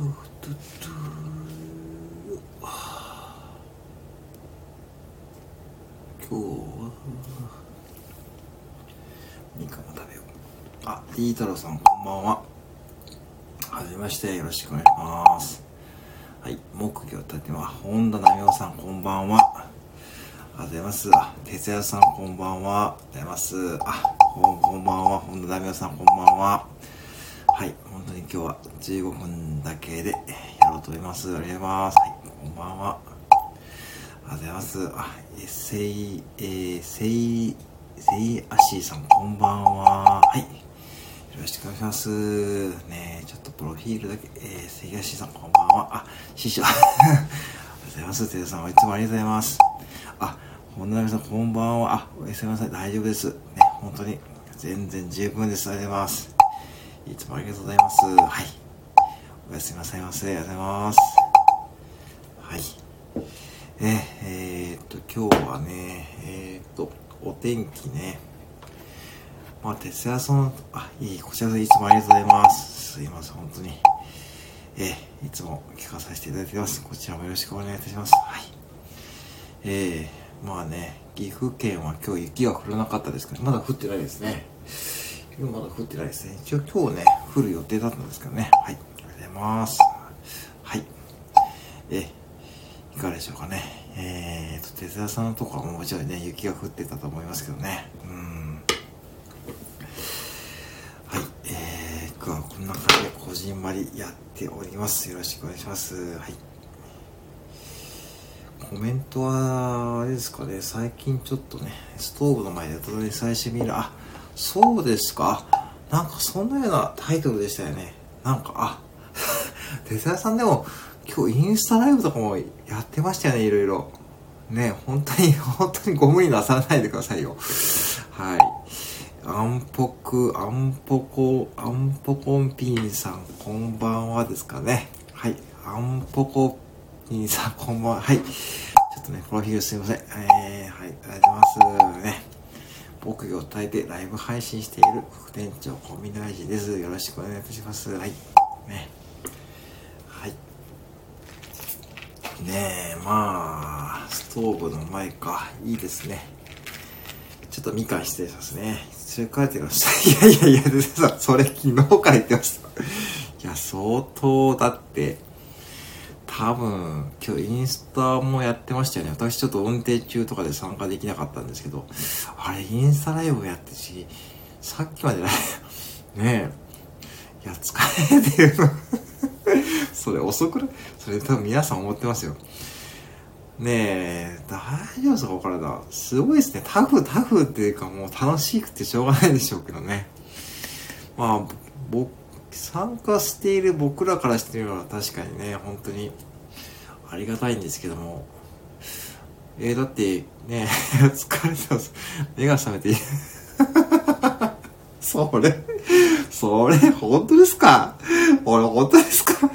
トゥトゥトゥ今日はみかんを食べよう。あリー太郎さんこんばんは。はじめましてよろしくお願いします。はい木魚立ては本田奈美夫さんこんばんは。ありがとうございます。あ哲也さんこんばんは。ありがとうございます。あこんこんばんは。本田奈美夫さんこんばんは。今日は15分だけでやろうと思いますありがとうございますはいこんばんはありがとうございます。あ、え、せい、えー、せい、せいあしーさん、こんばんは。はい。よろしくお願いします。ねちょっとプロフィールだけ、えー、せいあしーさん、こんばんは。あ、師匠。ありがとうございます。てるさん、いつもありがとうございます。あ、本並さん、こんばんは。あ、おやすみなさい。大丈夫です。ね、本当に、全然十分です。ありがとうございます。いつもありがとうございます。はい。おやすみなさいませ。ありがとうございます。はい。ね、えー、っと、今日はね、えー、っと、お天気ね。まあ、哲也さん、あ、いい、こちらでいつもありがとうございます。すいません、本当に。えー、いつも聞かさせていただいてます。こちらもよろしくお願いいたします。はい。えー、まあね、岐阜県は今日雪が降らなかったですけど、まだ降ってないですね。今まだ降ってないですね。一応今日ね、降る予定だったんですけどね。はい。ありがとうございます。はい。えいかがでしょうかね。えーと、哲也さんのとこはもちろんね、雪が降ってたと思いますけどね。うん。はい。えー、今日はこんな感じでこじんまりやっております。よろしくお願いします。はい。コメントは、あれですかね、最近ちょっとね、ストーブの前でたどり最初見る、あ、そうですか？なんかそんなようなタイトルでしたよね。なんか、あ、哲也さんでも、今日インスタライブとかもやってましたよね、いろいろ。ね、本当に、本当にご無理なさらないでくださいよ。はい。アンポク、アンポコ、アンポコンピンさん、こんばんはですかね。はい。アンポコピンさん、こんばんは。はい。ちょっとね、プロフィールすいません。えー、はい。ありがとうございます。ね。僕業を伝えてライブ配信している副店長、コンビナイジです。よろしくお願いいたします。はい。ね。はい。ねえ、まあ、ストーブの前か。いいですね。ちょっとみかん失礼しますね。失礼書いてました。いやいやいや、それ昨日から言ってました。いや、相当だって、多分、今日インスタもやってましたよね。私ちょっと運転中とかで参加できなかったんですけど、あれ、インスタライブやってし、さっきまでライブ、ねえ、いや、疲れてるの。それ遅くない？それ多分皆さん思ってますよ。ねえ、大丈夫ですか？お体。すごいですね。タフ、タフっていうかもう楽しくてしょうがないでしょうけどね。まあ、僕、参加している僕らからしてみれば確かにね、本当にありがたいんですけども。えー、だって、ね 疲れてます。目が覚めて、それ、それ、本当ですか？俺、本当ですか？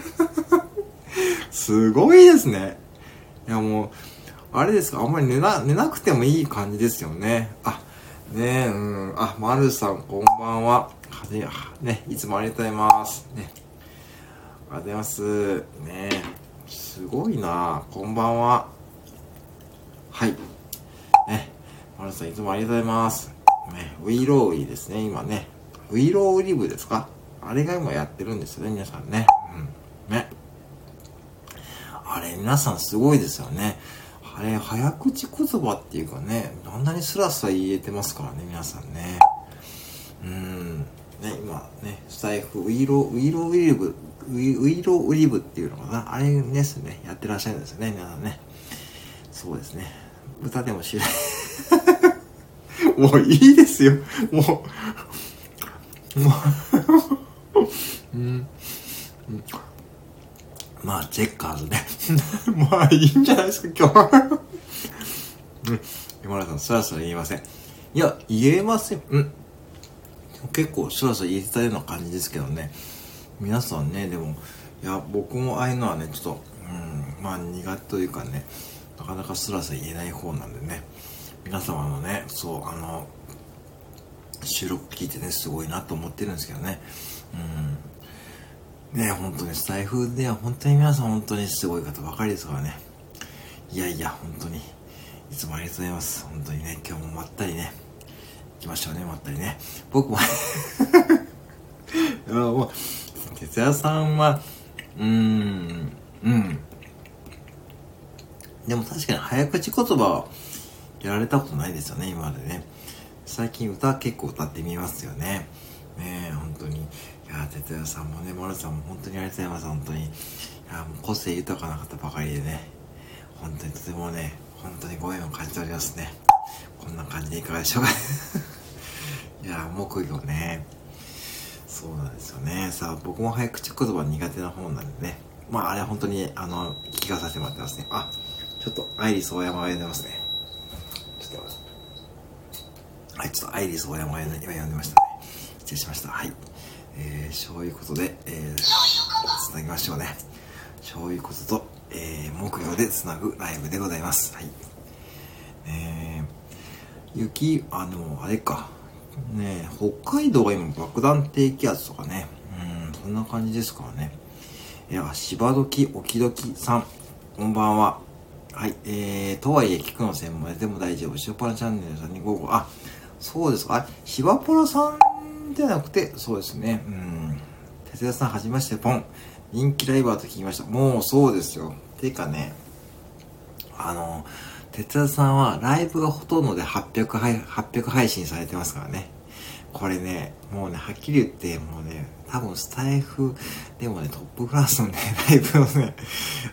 すごいですね。いや、もう、あれですか、あんまり寝な、寝なくてもいい感じですよね。あ、ねえ、うん。あ、まるさん、こんばんは。はじね、いつもありがとうございます。ね。ありがとうございます。ね、すごいなこんばんは。はい。ね、まるさん、いつもありがとうございます。ね、ウィローウィですね、今ね。ウィローウリブですか？あれが今やってるんですよね、皆さんね。うん。ね。あれ、皆さんすごいですよね。あれ、早口言葉っていうかね、あんなにスラスラ言えてますからね、皆さんね。うん。ね、今ね、スタイフ、ウィロ、ウィローウリブ、ウィウィローウリブっていうのかな？あれですね、やってらっしゃるんですね、皆さんね。そうですね。歌でも知らない。もういいですよ。もう、もう、うん。まあ、チェッカーズね。まあ、いいんじゃないですか、今日は。うん。今田さん、そらそら言えません。いや、言えません。うん。結構、そらそら言えてたような感じですけどね。皆さんね、でも、いや、僕もああいうのはね、ちょっと、うん、まあ、苦手というかね、なかなかスラスラ言えない方なんでね。皆様のね、そう、あの、収録聞いてね、すごいなと思ってるんですけどね。うん。ね本当にスタイフでは本当に皆さん本当にすごい方ばかりですからね。いやいや、本当に、いつもありがとうございます。本当にね、今日もまったりね、行きましょうね、まったりね。僕も もう、哲也さんは、うーん、うん。でも確かに早口言葉やられたことないですよね、今までね。最近歌結構歌ってみますよね。ねえ、本当に。いや、哲也さんもね、丸さんも本当にありがとうございます、本当に。いや、もう個性豊かな方ばかりでね。本当にとてもね、本当にご縁を感じておりますね。こんな感じでいかがでしょうかいや、木魚ね。そうなんですよね。さあ、僕も早口言葉苦手な方なんでね。まあ、あれは本当に、あの、聞かさせてもらってますね。あ、ちょっと、アイリス大山が呼んでますね。ちょっと、はい、ちょっとアイリス大山が今呼んでましたね。失礼しました。はい。えー、そういうことで、えー、つなぎましょうね。そういうことと、えー、木曜でつなぐライブでございます。はい。雪、あの、あれか。ね北海道が今爆弾低気圧とかね。うん、そんな感じですからね。いや、芝時おきどきさん、こんばんは。はい、えー、とはいえ、聞くの専門でも大丈夫。シューパラチャンネルさんに午後、あ、そうですか。あ、芝ポラさんじゃなくて、そうですね。うん。哲也さん、はじめまして、ポン。人気ライバーと聞きました。もうそうですよ。てかね、あの、哲也さんはライブがほとんどで800配 ,800 配信されてますからね。これね、もうね、はっきり言って、もうね、多分スタイフでもね、トップクラスのね、ライブをね、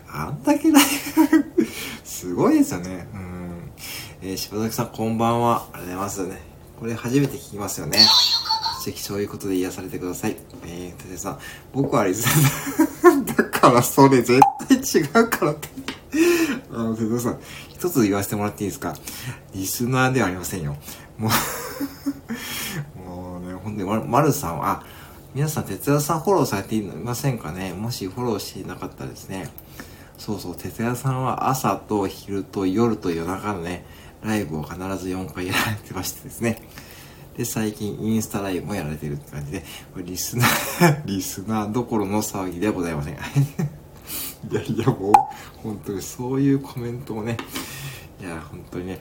あんだけライブすごいですよね。うん。えー、柴崎さん、こんばんは。ありがとうございますね。これ初めて聞きますよね。ぜひそういうことで癒されてください。えー、ててさん、僕はリスナーだからそれ絶対違うからって。あの、ててさん、一つ言わせてもらっていいですか？リスナーではありませんよ。もう もうね、ほんとに、まるさんは、あ、皆さん、哲也さんフォローされていませんかね？もしフォローしていなかったらですね。そうそう、哲也さんは朝と昼と夜と夜中のね、ライブを必ず4回やられてましてですね。で、最近インスタライブもやられてるって感じで、これリスナー リスナーどころの騒ぎではございません。いやいや、もう、本当にそういうコメントをね、いや、本当にね、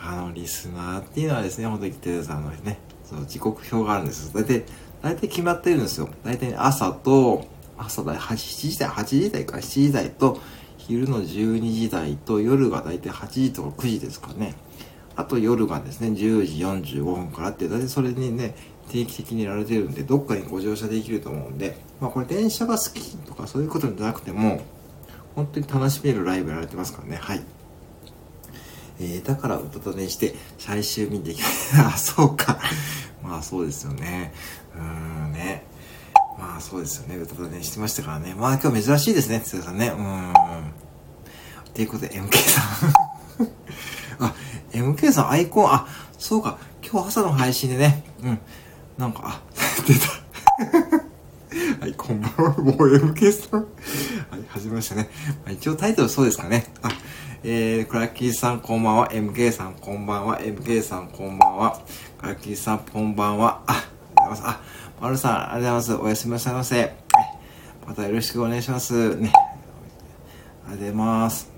あの、リスナーっていうのはですね、本当にテレさんのね、その時刻表があるんです。大体、大体決まってるんですよ。大体朝と、朝だ、8時台、8時台か、7時台と、昼の12時台と、夜が大体8時とか9時ですかね。あと夜がですね、10時45分からって、大体それにね、定期的にやられてるんで、どっかにご乗車できると思うんで、まあこれ電車が好きとかそういうことじゃなくても、本当に楽しめるライブやられてますからね、はい。えー、だから歌とねして、最終見ていき あ、そうか。まあそうですよね。うーんね。まあそうですよね。歌とねしてましたからね。まあ今日珍しいですね、つさんね。うーん。ということで、MK さん あ、MK さんアイコン、あ、そうか。今日朝の配信でね。うん。なんか、あ、出た。はい、こんばんは。もう MK さん。はい、始めましたね。まあ、一応タイトルそうですかね。あ、えー、クラッキーさんこんばんは。MK さんこんばんは。MK さんこんばんは。クラッキーさんこんばんは。あ、ありがとうございます。あ、まるさん、ありがとうございます。おやすみなさいませ。またよろしくお願いします。ね。ありがとうございます。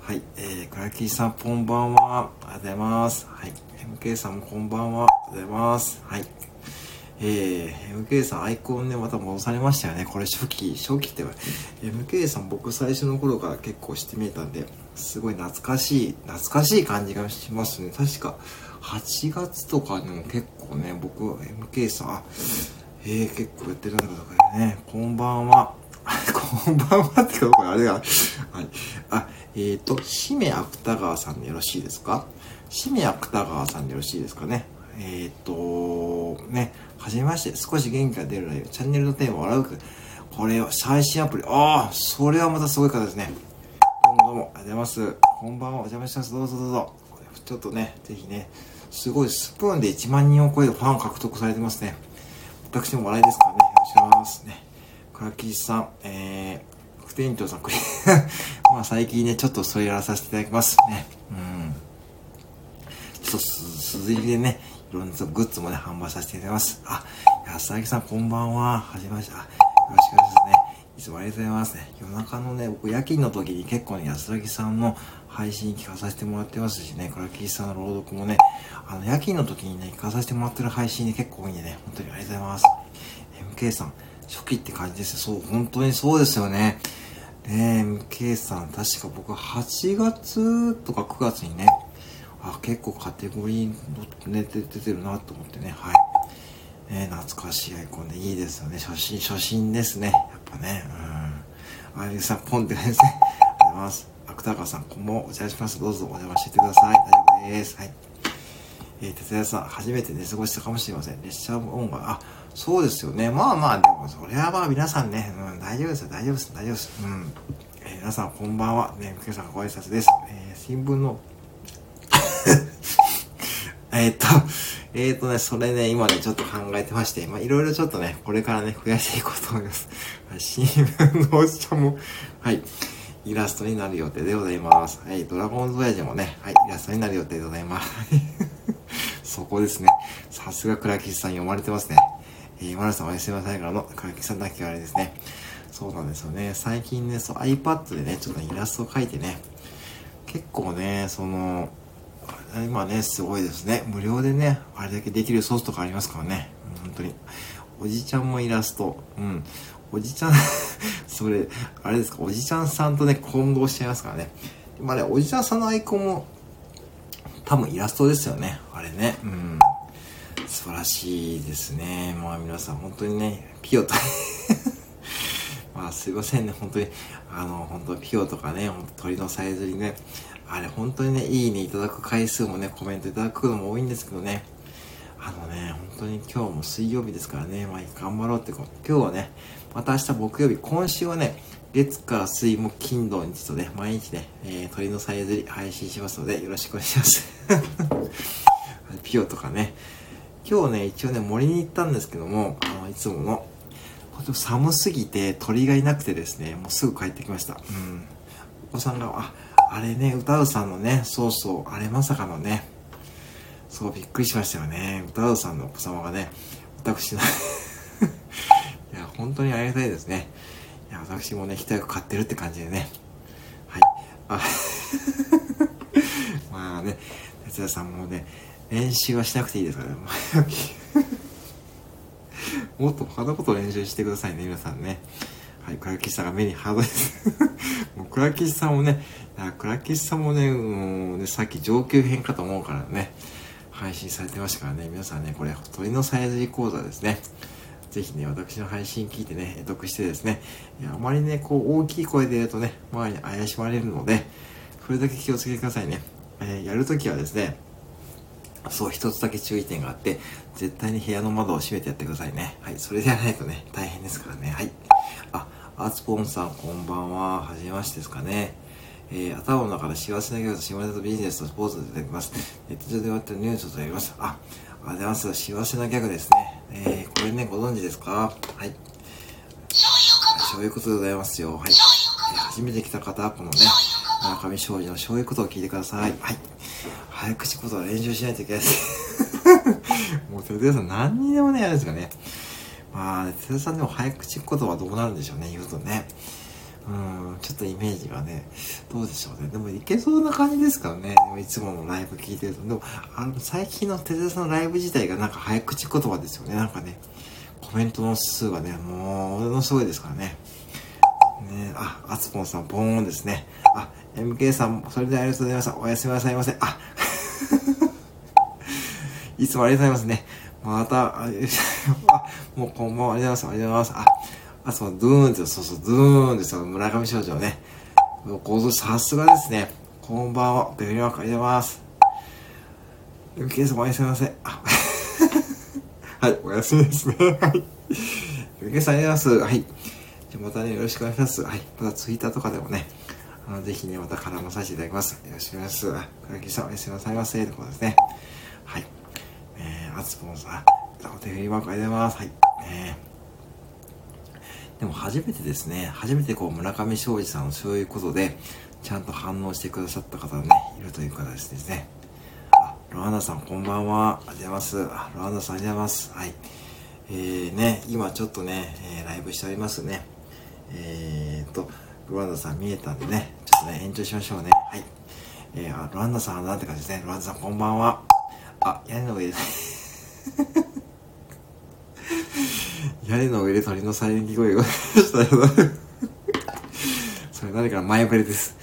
はい、えー、クラッキーさんこんばんは。ありがとうございます。はい。MK さんこんばんは。ございます。はい。えー、MK さんアイコンね、また戻されましたよね。これ初期、初期って MK さん僕最初の頃から結構してみえたんで、すごい懐かしい、懐かしい感じがしますね。確か、8月とかにも結構ね、僕、MK さん、えー、結構やってるんだかね、こんばんは。こんばんはってか、これあれが、はい。あ、えっ、ー、と、しめ芥川さんでよろしいですか？しめ芥川さんでよろしいですかね。えっ、ー、と、ね、はじめまして、少し元気が出るライブ、チャンネルのテーマ、笑うく、これを、最新アプリ、ああ、それはまたすごい方ですね。どうもどうも、ありがとうございます。こんばんは、お邪魔します。どうぞどうぞ。ちょっとね、ぜひね、すごいスプーンで1万人を超えるファン獲得されてますね。私も笑いですからね、よろしくお願いしますね。倉木さん、えー、副店長さん、まあ最近ね、ちょっとそれやらさせていただきますね。うん。っと鈴入でね、いろんなグッズもね、販売させていただきます。あ、安崎さんこんばんは。はじめまして。よろしくお願いしますね。いつもありがとうございますね。夜中のね、僕夜勤の時に結構ね、安らさんの配信聞かさせてもらってますしね、倉木さんの朗読もね、あの、夜勤の時にね、聞かさせてもらってる配信ね、結構多いんでね、本当にありがとうございます。MK さん、初期って感じですよ。そう、本当にそうですよね。ねえ、MK さん、確か僕8月とか9月にね、あ、結構カテゴリーね、出てるなと思ってね、はい。ね、懐かしいアイコンでいいですよね。初心、初心ですね。やっぱね。うん。あゆさん、ポンってですね。ありがとうございます。芥川さん、こんばんは。お邪魔します。どうぞお邪魔してください。大丈夫です。はい。えー、哲也さん、初めて寝過ごしたかもしれません。列車音楽、あ、そうですよね。まあまあ、でも、それはまあ皆さんね、うん、大丈夫ですよ。大丈夫です。大丈夫です。うん。えー、皆さん、こんばんは。ね、今朝ご挨拶です。えー、新聞の えっと、えっ、とね、それね、今ね、ちょっと考えてまして、まあ、いろいろちょっとね、これからね、増やしていこうと思います。新聞のおっちゃんも、はい、イラストになる予定でございます。はい、ドラゴンズ親父もね、はい、イラストになる予定でございます。そこですね。さすが倉吉さん読まれてますね。えー、丸さんおやすみなさいからの倉吉さんだけあれですね。そうなんですよね。最近ね、そう iPad でね、ちょっとイラストを描いてね、結構ね、その、今ね、すごいですね。無料でね、あれだけできるソースとかありますからね。本当に。おじちゃんもイラスト。うん。おじちゃん それ、あれですか、おじちゃんさんとね、混同しちゃいますからね。まあね、おじちゃんさんのアイコンも、多分イラストですよね。あれね。うん。素晴らしいですね。まあ皆さん本当にね、ピオと まあすいませんね、本当に。あの、本当ピオとかね、鳥のさえずりね、あれ本当にね、いいねいただく回数もね、コメントいただくのも多いんですけどね。あのね、本当に今日も水曜日ですからね、まあ頑張ろうってこう今日はね、また明日木曜日、今週はね、月火水木金土日とね、毎日ね、えー、鳥のさえずり配信しますので、よろしくお願いします。ピオとかね、今日ね、一応ね、森に行ったんですけども、あの、いつもの、寒すぎて鳥がいなくてですね、もうすぐ帰ってきました。うん。お子さんが、あ、あれね、歌うさんのね、そうそう、あれまさかのね、そう、びっくりしましたよね。歌うさんのお子様がね、私の いや、本当にありがたいですね。いや、私もね、一役買ってるって感じでね。はい。あ まあね、哲也さんもね、練習はしなくていいですからね。もっと他のことを練習してくださいね、皆さんね。はい、倉吉さんが目にハードです。もう倉吉さんもね、倉吉さんもね、うん、ね、さっき上級編かと思うからね、配信されてましたからね、皆さんね、これ、鳥のさえずり講座ですね。ぜひね、私の配信聞いてね、得してですね、あまりね、こう、大きい声で言うとね、周りに怪しまれるので、それだけ気をつけてくださいね。えー、やるときはですね、そう、一つだけ注意点があって、絶対に部屋の窓を閉めてやってくださいね。はい、それでやらないとね、大変ですからね。はい。あ、アーツポンさん、こんばんは。はじめましてですかね。えー、頭の中で幸せなギャグと幸せなビジネスとスポーツで出てきます。ネット上で終わってるニュースとやります。あ、ありがとうございます。幸せなギャグですね。えー、これね、ご存知ですか？はい。そういうことでございますよ。はい。えー、初めて来た方は、このね、村上庄司のそういうことを聞いてください。はい。早口言葉練習しないといけないです。もう、テレさん何にでもね、やるんですかね。まあ、哲田さんでも早口言葉どうなるんでしょうね、言うとね。うん、ちょっとイメージがね、どうでしょうね。でもいけそうな感じですからね。いつものライブ聞いてると。でも、あの、最近の哲田さんのライブ自体がなんか早口言葉ですよね。なんかね、コメントの数がね、もう、ものすごいですからね。ねあ、あつぽんさん、ポーンですね。あ、MK さん、それでありがとうございました。おやすみなさいませ。あ、いつもありがとうございますね。また、あ、もうこんばんは、ありがとうございます。ありがとうございます。あ、あ、そう、ドゥーンって、そうそう、ドゥーンですよ。村上少女ね。もう構造さすがですね。こんばんは。ベリーマークありがとうございます。MK さんおやすみなさい。あ はい、おやすみですね。はい。MK さんありがとうございます。はい。じゃまたね、よろしくお願いします。はい。またツイッターとかでもね、あの、ぜひね、また絡まさせていただきます。よろしくお願いします。倉木さんおやすみなさいませ。ということですね。はい。えー、アツポンさん、お手振りマークありがとうございます。はい。えー、でも初めてですね、初めてこう村上昌司さんのそういうことで、ちゃんと反応してくださった方がね、いるという形ですね。あ、ロアナさんこんばんは。ありがとうございます。あ、ロアナさんありがとうございます。はい。えー、ね、今ちょっとね、えー、ライブしておりますね。えーと、ロランダさん見えたんでね、ちょっとね、延長しましょうね。はい。えー、あ、ロランダさんなんて感じですね。ロランダさんこんばんは。あ、屋根の上です、屋根の上で鳥のサイレン声がしたけど それ何か前触れです。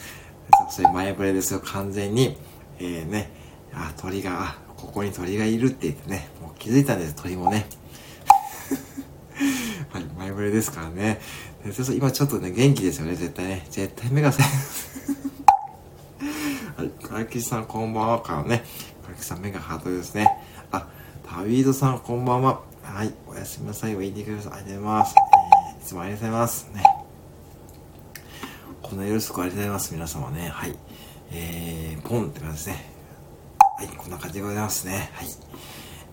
それ前触れですよ、完全に。えー、ね、あ、鳥が、あ、ここに鳥がいるって言ってね、もう気づいたんです、鳥もね。はい、前触れですからね。今ちょっとね、元気ですよね、絶対ね。絶対目がさはい、唐木さんこんばんはからね。唐木さん目がハートですね。タビードさんこんばんは。はい、おやすみなさい。おいてください。ありがとうございます。えー、いつもありがとうございます。ね。このよろしくありがとうございます。皆様ね。はい。えー、ポンって感じですね。はい、こんな感じでございますね。はい。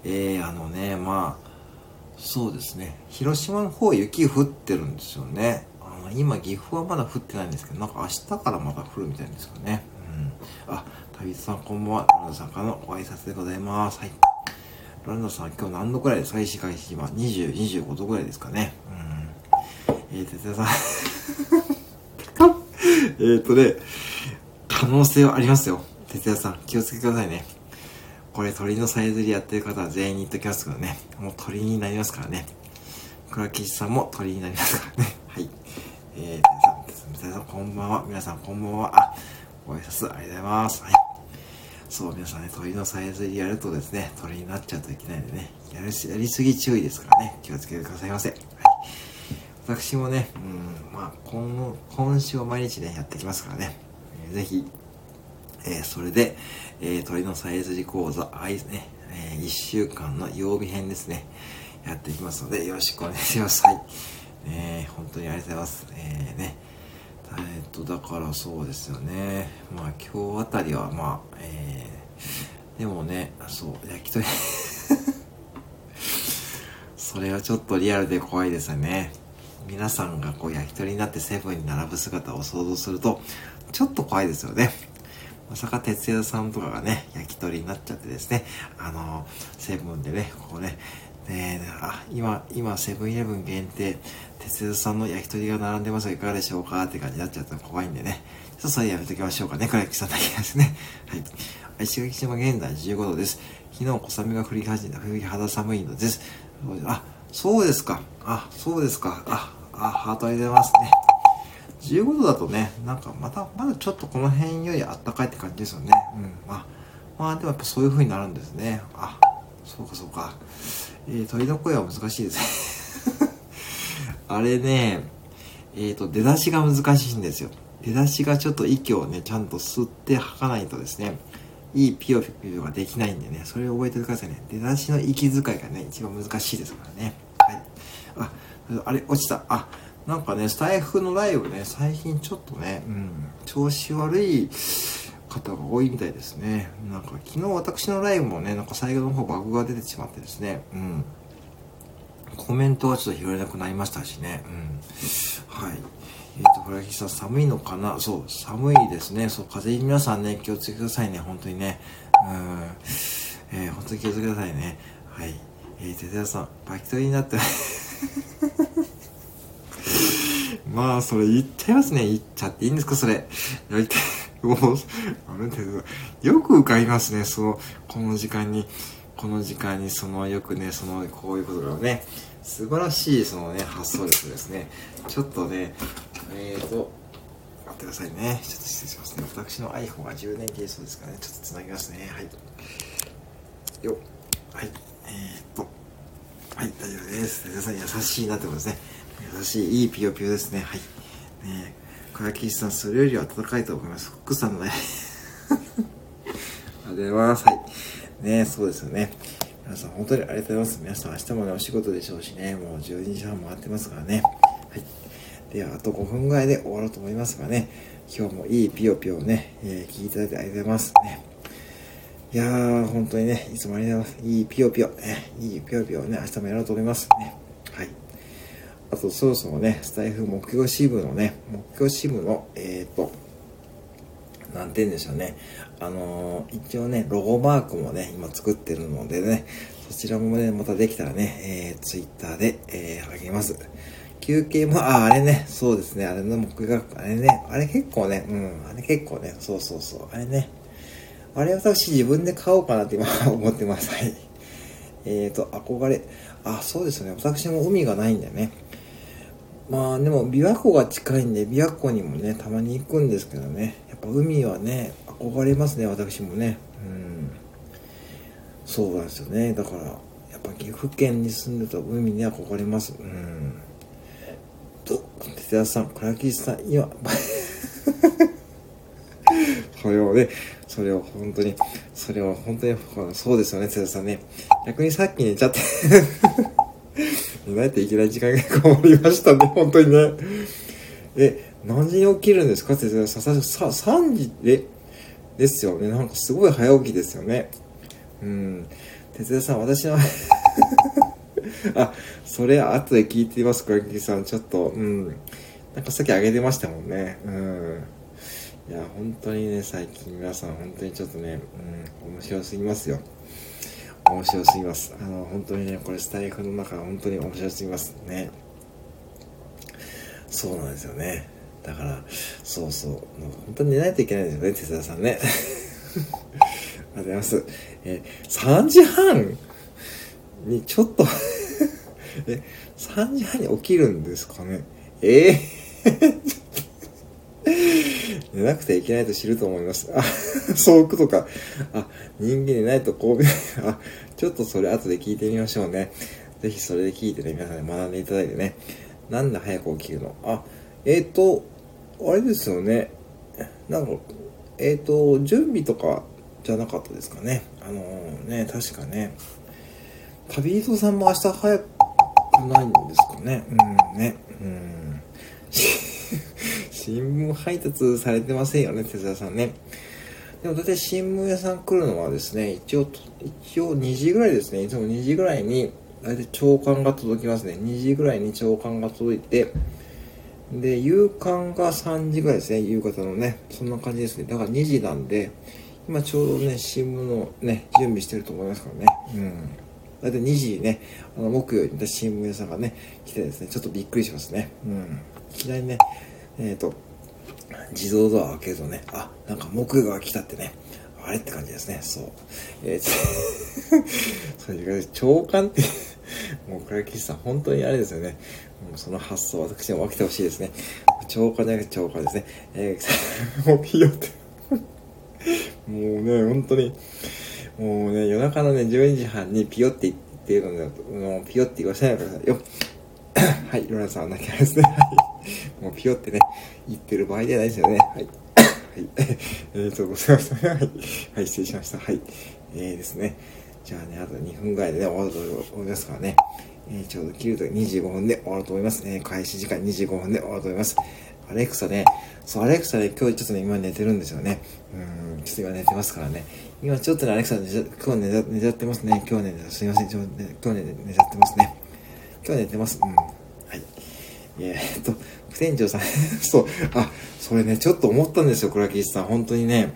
えー、あのね、まあ、そうですね。広島の方雪降ってるんですよね。あの今、岐阜はまだ降ってないんですけど、なんか明日からまた降るみたいですかね。うん。あ、旅人さんこんばんは。ランドさんからのご挨拶でございます。はい。ランドさん今日何度くらいですか石垣島。20、25度くらいですかね。うん。えー、哲也さん えっとね、可能性はありますよ。哲也さん、気をつけてくださいね。これ鳥のさえずりやってる方は全員に言っときますけどね。もう鳥になりますからね。倉吉さんも鳥になりますからね。はい。えー、皆さん、こんばんは。皆さん、こんばんは。あ、ご挨拶ありがとうございます。はい。そう、皆さんね、鳥のさえずりやるとですね、鳥になっちゃうといけないんでね、やりやりすぎ注意ですからね、気をつけてくださいませ。はい。私もね、うん、まあ、今、今週は毎日ね、やってきますからね、えー、ぜひ、えー、それで、えー、鳥のさえずり講座、あいね、えー、1週間の曜日編ですね、やっていきますので、よろしくお願いします。はい。えー、本当にありがとうございます。えー、ね、え、っと、だからそうですよね。まあ今日あたりは、まあ、えー、でもね、そう、焼き鳥 それはちょっとリアルで怖いですよね。皆さんがこう焼き鳥になってセブンに並ぶ姿を想像すると、ちょっと怖いですよね。まさか哲也さんとかがね、焼き鳥になっちゃってですね、あの、セブンでね、こうね、ねあ、今、今、セブンイレブン限定、哲也さんの焼き鳥が並んでますがいかがでしょうか？って感じになっちゃったら怖いんでね、ちょっとそれやめときましょうかね、倉木さんだけですね。はい。石垣島現在15度です。昨日小雨が降り始めた、降り肌寒いのです。あ、そうですか。あ、そうですか。あ、あ、ハートありますね。15度だとね、なんかまた、まだちょっとこの辺よりあったかいって感じですよね。うん。まあ、まあでもやっぱそういう風になるんですね。あ、そうかそうか。えー、鳥の声は難しいですね。あれね、えっ、ー、と、出だしが難しいんですよ。出だしがちょっと息をね、ちゃんと吸って吐かないとですね、いいピヨピヨができないんでね、それを覚えてくださいね。出だしの息遣いがね、一番難しいですからね。はい。あ、あれ、落ちた。あ、なんかね、スタイフのライブね、最近ちょっとね、うん、調子悪い方が多いみたいですね。なんか昨日私のライブもね、なんか最後の方バグが出てしまってですね、うん。コメントはちょっと拾えなくなりましたしね、うん。はい。えっ、ー、と、これはさん寒いのかな？そう、寒いですね。そう、風邪皆さんね、気をつけてくださいね、本当にね。うん。えー、本当に気をつけてくださいね。はい。えー、ててやさん、バキトリになって まあ、それ言っちゃいますね。言っちゃっていいんですか、それ。やりたい。もう、ある程度、よく伺いますね、その、この時間に、この時間に、その、よくね、その、こういうことがね、素晴らしい、そのね、発想力ですね。ちょっとね、えーと、待ってくださいね。ちょっと失礼しますね。私の iPhone が充電切れそうですからね。ちょっと繋ぎますね。はい。よはい。えーと、はい、大丈夫です。皆さん優しいなってことですね。優しい、いいピヨピヨですね。はい。ね倉木さん、それよりは暖かいと思います。福さんのね。ありがとうございます。はい。ねそうですよね。皆さん、本当にありがとうございます。皆さん、明日もね、お仕事でしょうしね、もう12時半回ってますからね。はい。では、あと5分ぐらいで終わろうと思いますがね、今日もいいピヨピヨをね、えー、聞いていただいてありがとうございます。ね。いやー、本当にね、いつもありがとうございます。いいピヨピヨ、ね、いいピヨピヨをね、明日もやろうと思います。ね。あとそろそろね、スタイフ目標支部のね、目標支部の、えっ、ー、と、なんて言うんでしょうね。あのー、一応ね、ロゴマークもね、今作ってるのでね、そちらもね、またできたらね、えー、ツイッターで、えー、あげます。休憩も、あ、あれね、そうですね、あれの目が、あれね、あれ結構ね、うん、あれ結構ね、そうそうそう、あれね、あれ私自分で買おうかなって今 思ってます。はい。えーと、憧れ、あ、そうですね、私も海がないんだよね。まあでも琵琶湖が近いんで琵琶湖にもねたまに行くんですけどね。やっぱ海はね憧れますね私もね。うん。そうなんですよね。だからやっぱ岐阜県に住んでた海に憧れます。うん。と哲也さん倉吉さん今 それをねそれを本当にそれは本当にそうですよね哲也さんね。逆にさっき寝ちゃって。寝ないといけない時間が変わりましたね本当にね。え何時に起きるんですか？哲也さんさ3時えですよね。なんかすごい早起きですよね。うん。哲也さん私はあそれ後で聞いています倉木さん。ちょっとうん。なんかさっきあげてましたもんね。うん。いや本当にね最近皆さん本当にちょっとねうん面白すぎますよ。面白すぎます。あの本当にねこれスタイフの中本当に面白すぎますね。そうなんですよね。だからそうそう。本当に寝ないといけないんですよね哲田さんね。ありがとうございます。え3時半にちょっと え、3時半に起きるんですかね。ええー。寝なくてはいけないと知ると思います。あ、そうくとか。あ、人間寝ないとこう、あ、ちょっとそれ後で聞いてみましょうね。ぜひそれで聞いてね、皆さんに学んでいただいてね。なんで早く起きるの？あ、えっ、ー、と、あれですよね。なんか、えっ、ー、と、準備とかじゃなかったですかね。あのー、ね、確かね。旅人さんも明日早くないんですかね。うん、ね。うん。新聞配達されてませんよね、哲也さんね。でも大体新聞屋さん来るのはですね、一応、一応2時ぐらいですね。いつも2時ぐらいに、大体朝刊が届きますね。2時ぐらいに朝刊が届いて、で、夕刊が3時ぐらいですね、夕方のね。そんな感じですね。だから2時なんで、今ちょうどね、新聞のね、準備してると思いますからね。うん。大体2時ね、あの、木曜に新聞屋さんがね、来てですね、ちょっとびっくりしますね。うん。いきなりね、えっ、ー、と、自動ドア開けるとね、あ、なんか木曜が来たってね、あれって感じですね、そう。えー、それ長官って もう倉吉さん、本当にあれですよね。もうその発想、私にも起きてほしいですね。長官じゃなくて長官ですね。えー、もうピヨってもうね、本当に、もうね、夜中のね、12時半にピヨって言ってるので、もうピヨって言わせないでくださいよ。はい、ロラさん、泣きですね。はい。もうピヨってね、言ってる場合じゃないですよね。はい。はい。えーと、ございました。はい。はい、失礼しました。はい。えーですね。じゃあね、あと2分ぐらいでね、終わると思いますからね。えー、ちょうど切ると25分で終わると思いますね。開始時間25分で終わると思います。アレクサね、そう、アレクサで、ね、今日ちょっとね、今寝てるんですよね。うん、ちょっと今寝てますからね。今ちょっとね、アレクサ寝ちゃ、今日寝ちゃ寝ちゃってますね。今日ね、すいません、ちょ、今日ね、寝ちゃってますね。今日寝てます。うん。はい。えー、っと、副店長さんそう、あ、それね、ちょっと思ったんですよ、倉木さん。本当にね、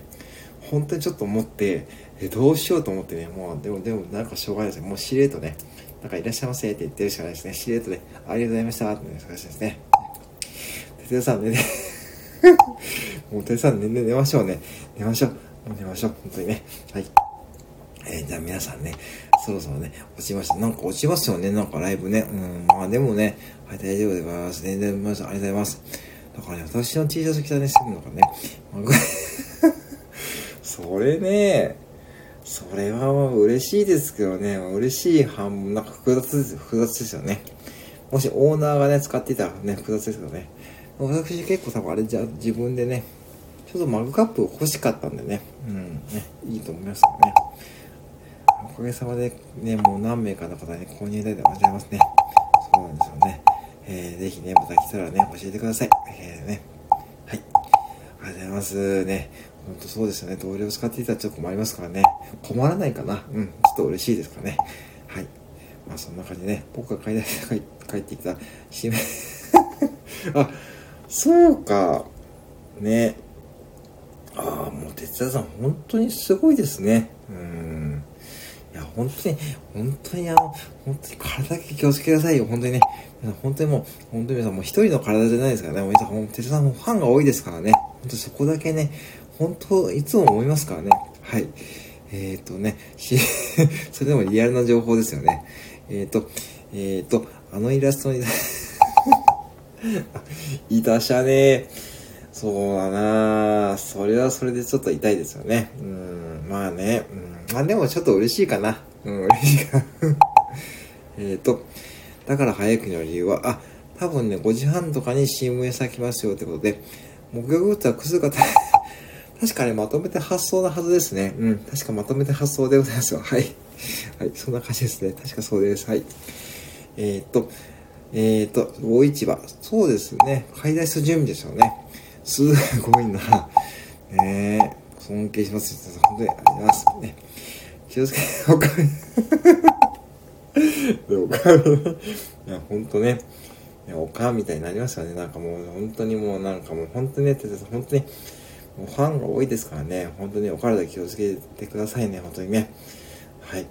本当にちょっと思って、え、どうしようと思ってね、もう、でも、でも、なんかしょうがないですね。もうしれとね、なんかいらっしゃいませって言ってるしかないですね。しれとね、ありがとうございましたってね、探してですね。哲也さんね、もう哲也さんね、ね、寝ましょうね。寝ましょう。もう寝ましょう。本当にね。はい。えー、じゃあ皆さんね、そろそろね、落ちました。なんか落ちますよね、なんかライブね。うん、まあでもね、はい、大丈夫でございます。全然。ありがとうございます。だからね、私の T シャツ着たね、してるのかね。まあ、それね、それは嬉しいですけどね、嬉しい半分、なんか複雑です、複雑ですよね。もしオーナーがね、使っていたらね、複雑ですけどね。私結構多分あれじゃ自分でね、ちょっとマグカップ欲しかったんでね、うん、ね、いいと思いますよね。おかげさまでね、もう何名かの方に購入いただいてございますね。そうなんですよね。えー、ぜひね、また来たらね、教えてください。えー、ね。はい。ありがとうございますね。ほんとそうですよね。同僚使っていたらちょっと困りますからね。困らないかな。うん。ちょっと嬉しいですかね。はい。まあそんな感じでね、僕が帰ってきた、締め あ、そうか。ね。ああ、もう哲也さん本当にすごいですね。うん。いや、本当に、本当にあの、本当に体だけ気をつけてくださいよ、本当にね。本当にもう、本当に皆さんもう一人の体じゃないですからね。皆さん、もう、哲さんもファンが多いですからね。本当そこだけね、本当、いつも思いますからね。はい。えっ、ー、とね、それでもリアルな情報ですよね。えっ、ー、と、えっ、ー、と、あのイラストに いたしゃねそうだなそれはそれでちょっと痛いですよね。うん、まあね。うん、まあでもちょっと嬉しいかな。うん、嬉しいかな。えっと、だから早くの理由は、あ、多分ね、5時半とかに CM 餌来ますよってことで、木曜グッズはくすが確かね、まとめて発送なはずですね。うん、確かまとめて発送でございますよ。はい。はい、そんな感じですね。確かそうです。はい。えー、っと、えー、っと、大市場。そうですね。買い出し準備ですよね。すごいな。ね尊敬します。本当にありがとうございます。ね。気をつけて、おかみ。おかみ。いや、本当ね。おかんみたいになりますよね。なんかもう、本当にもう、なんかもう、本当にね、本当に、もうファンが多いですからね。本当にお体気をつけてくださいね。本当にね。はい。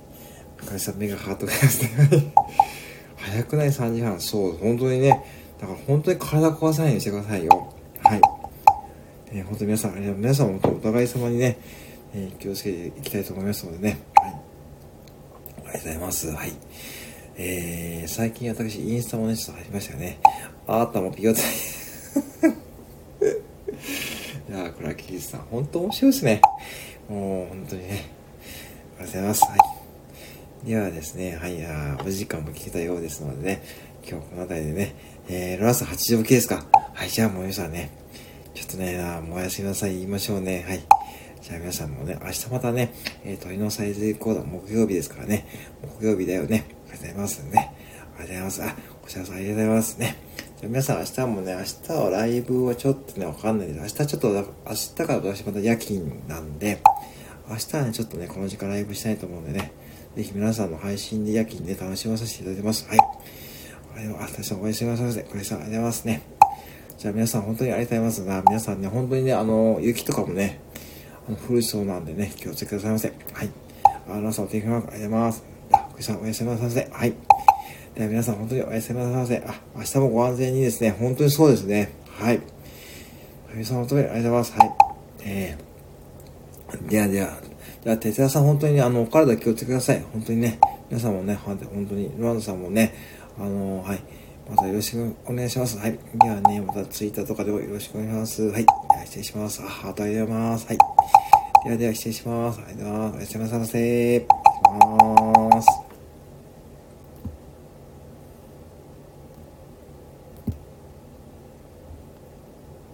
赤井さん、目がハートがですね。早くない ?3 時半。そう、本当にね。だから本当に体壊さないようにしてくださいよ。はい。本当に皆さん、皆さんもお互い様にね、えー、気をつけていきたいと思いますのでね。はい。ありがとうございます。はい。えー、最近私、インスタもね、ちょっと入りましたよね。あーたもピヨタいやー、これはキリスさん、本当面白いですね。もう、本当にね。ありがとうございます。はい。ではですね、はい、あお時間も聞けたようですのでね、今日この辺りでね、えー、ロラス80分系ですか。はい、じゃあもう皆さんね、ちょっとね、もうおやすみなさい言いましょうね。はい。じゃあ皆さんもね、明日またね、えー、鳥のサイズコード木曜日ですからね、木曜日だよね。ありがとうございますね。ありがとうございます。あ、こちらさんありがとうございますね。じゃあ皆さん明日もね、明日はライブはちょっとね、わかんないです。明日ちょっと、明日から私また夜勤なんで、明日はね、ちょっとね、この時間ライブしたいと思うんでね、ぜひ皆さんの配信で夜勤で楽しませていただいてます。はい。あれは、あ、私はおやすみなさいませ。これさんありがとうございますね。じゃあ皆さん本当にありがとうございますが、皆さんね、本当にね、あの、雪とかもね、あの降りそうなんでね、気をつけてくださいませ。はい。あ、皆さんお手紙ありがとうございます。あ、これさんおやすみなさいませ。はい。では皆さん本当におやすみなさいませ。あ、明日もご安全にですね、本当にそうですね。はい。皆さん本当にありがとうございます。はい。えー、ではでは、じゃあ、哲也さん本当にねあの、お体気をつけてください。本当にね、皆さんもね、本当に、ルワンドさんもね、あのはい。またよろしくお願いします。はい。ではね、またツイッターとかでもよろしくお願いします。はい。では失礼します。あ、ありがとうございます。はい。ではでは失礼します。ありがとうございます。おやすみなさいませ。失礼します。